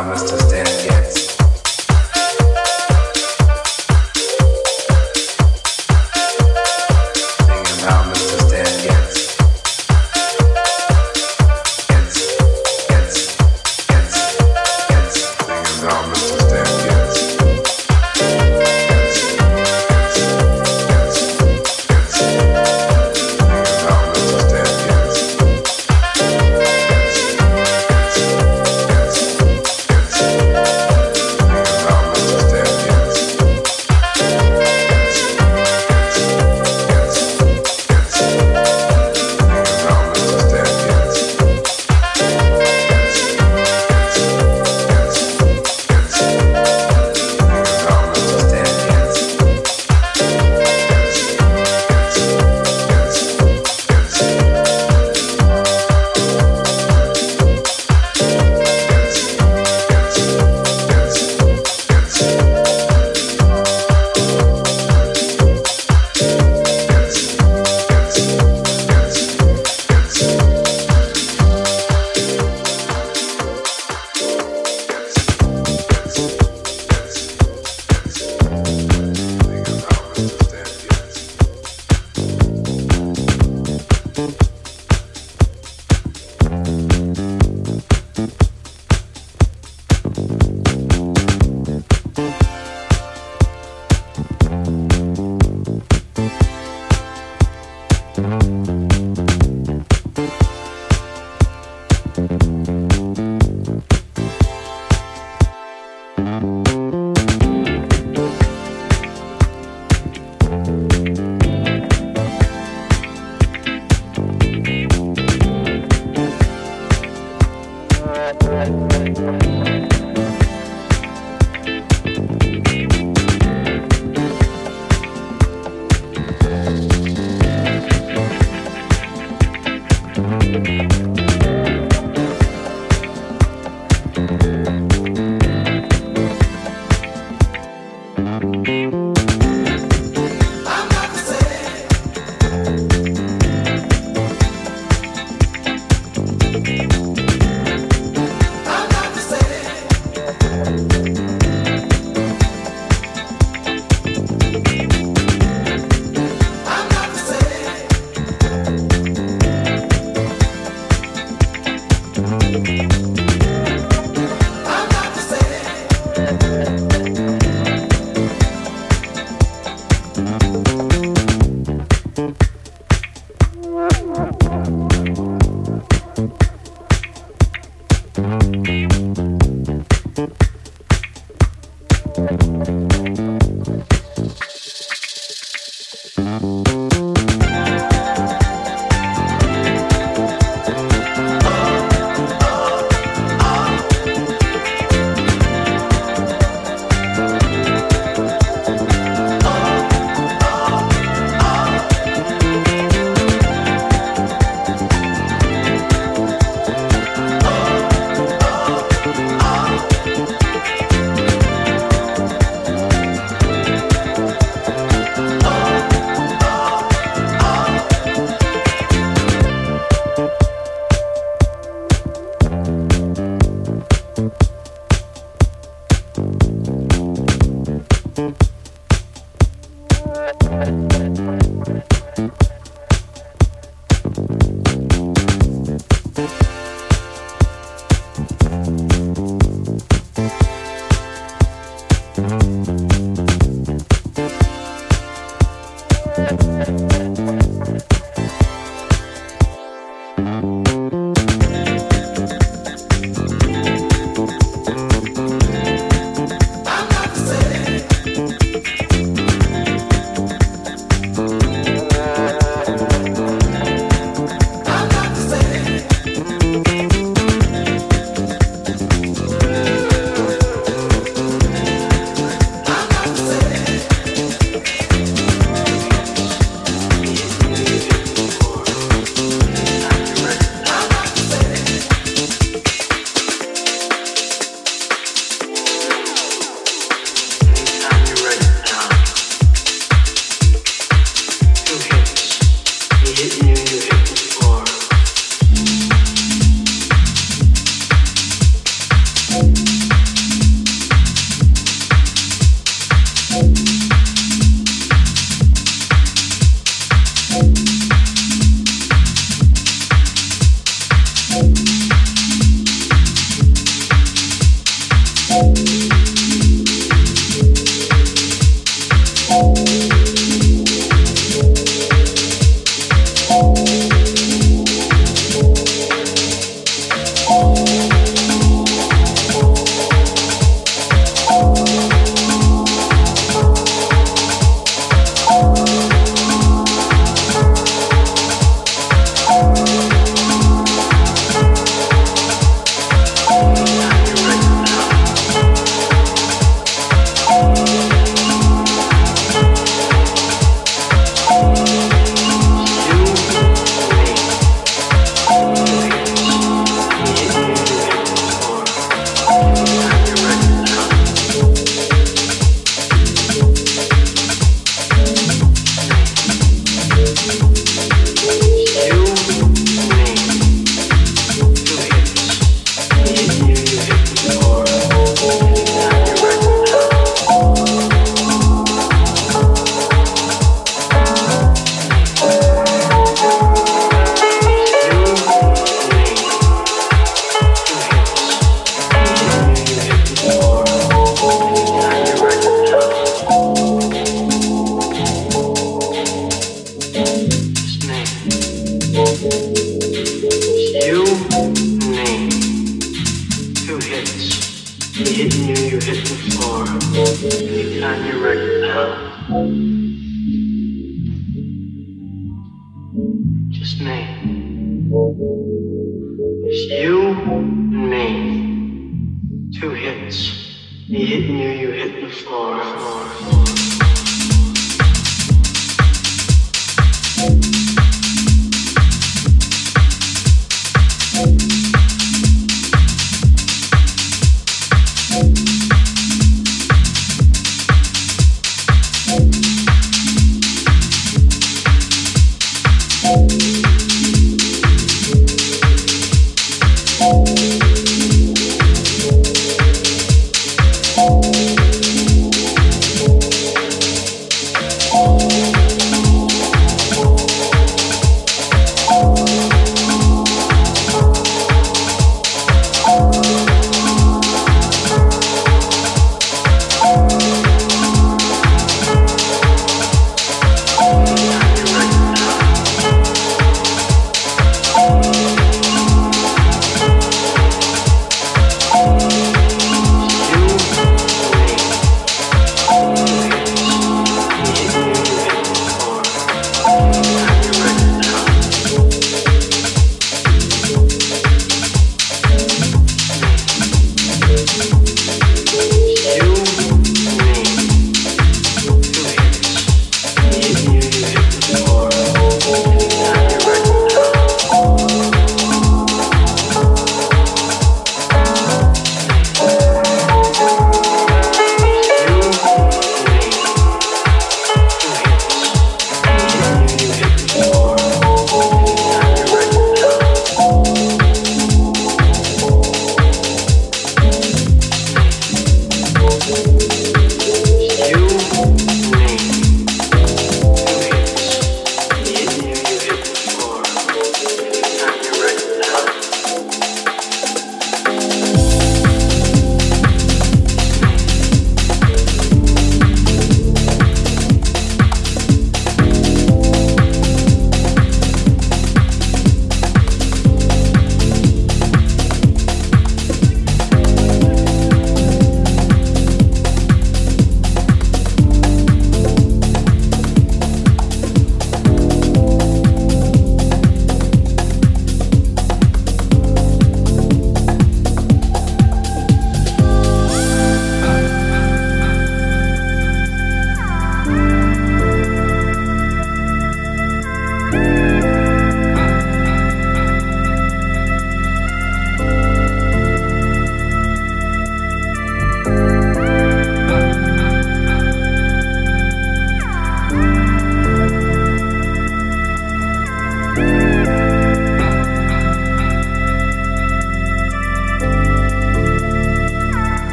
Seeing as how Mr.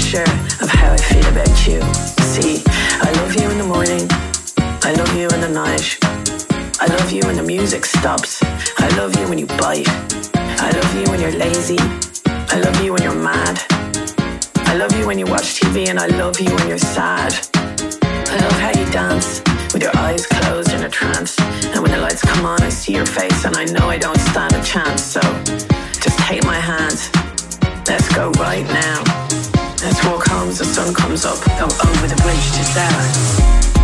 sure of how I feel about you. See, I love you in the morning. I love you in the night. I love you when the music stops. I love you when you bite. I love you when you're lazy. I love you when you're mad. I love you when you watch TV and I love you when you're sad. I love how you dance with your eyes closed in a trance. And when the lights come on, I see your face and I know I don't stand a chance. So just take my hand. Let's go right now. As the sun comes up. Go over the bridge to die.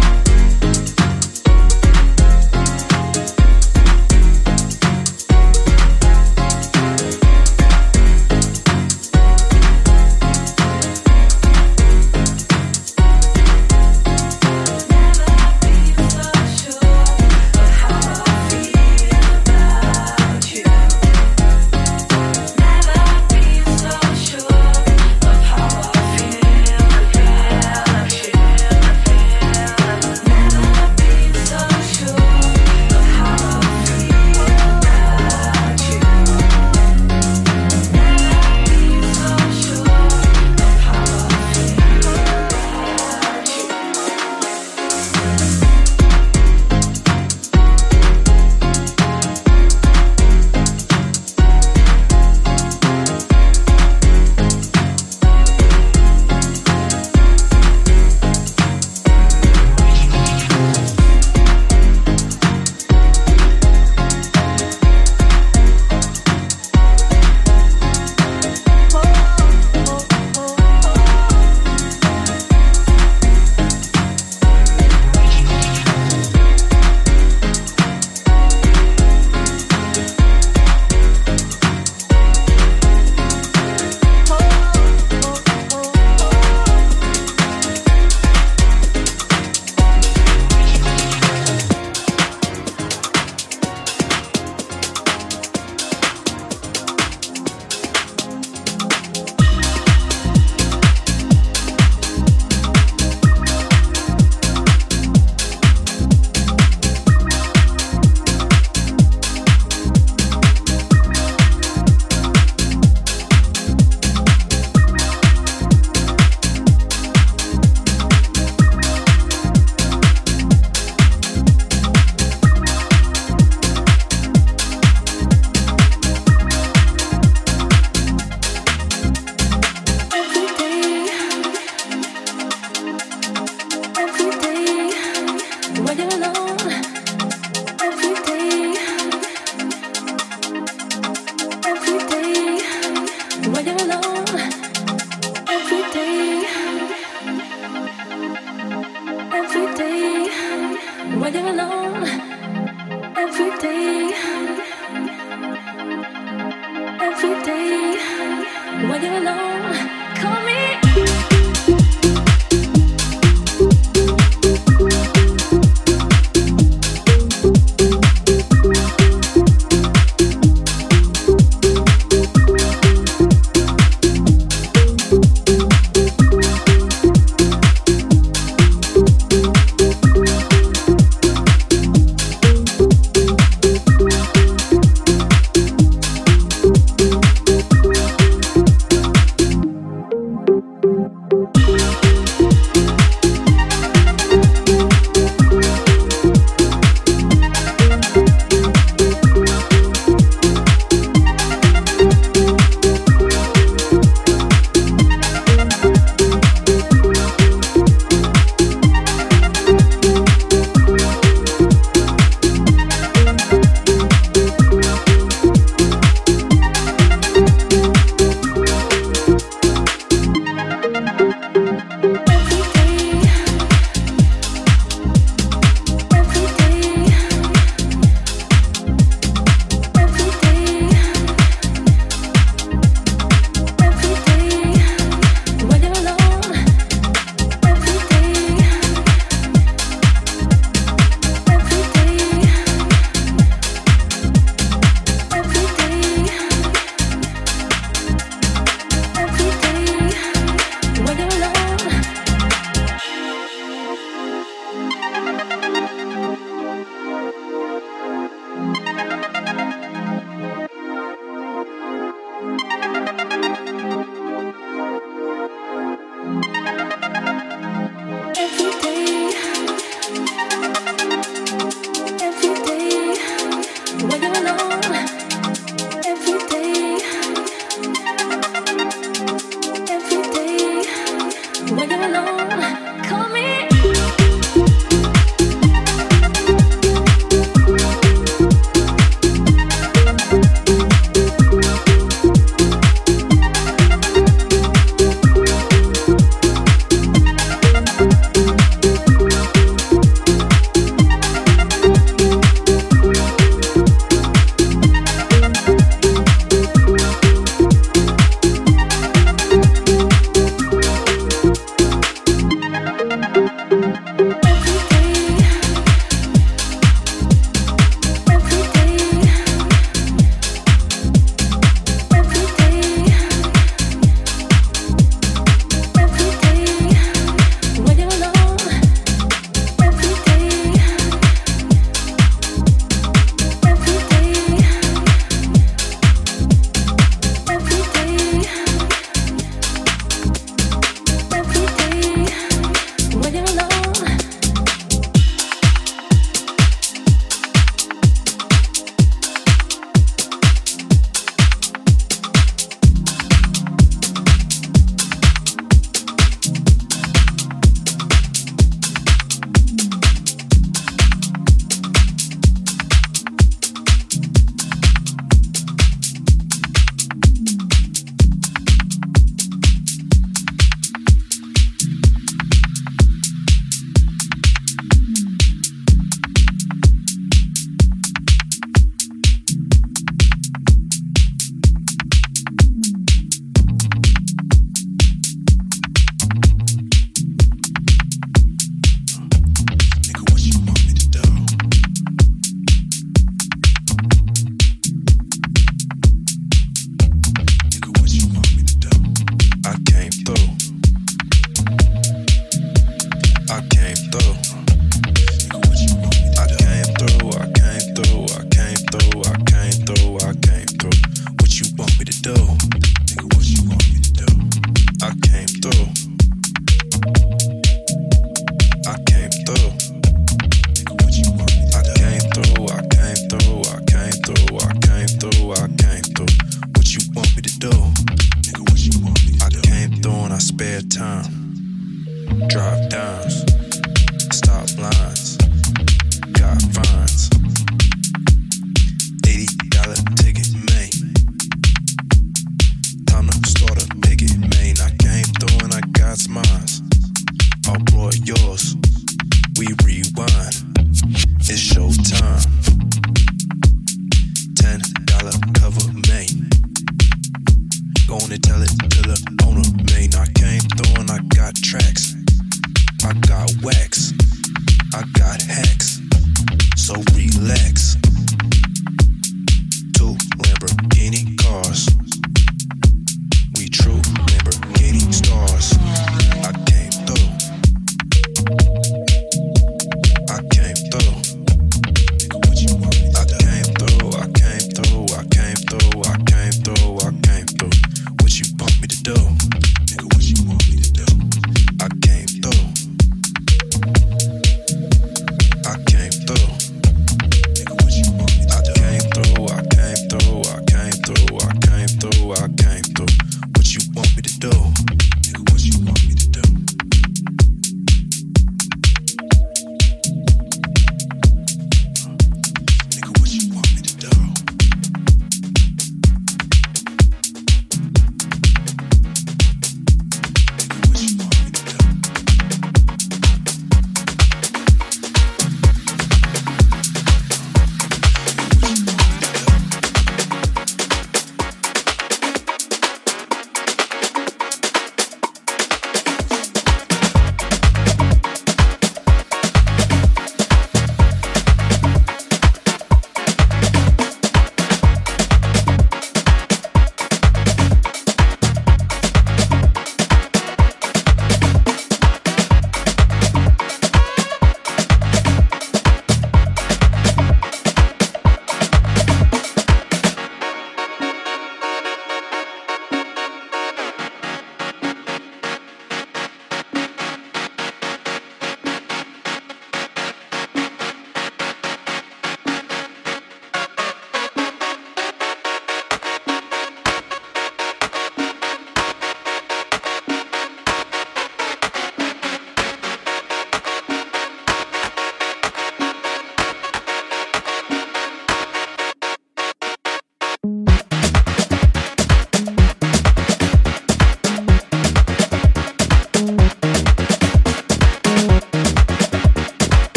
Nigga,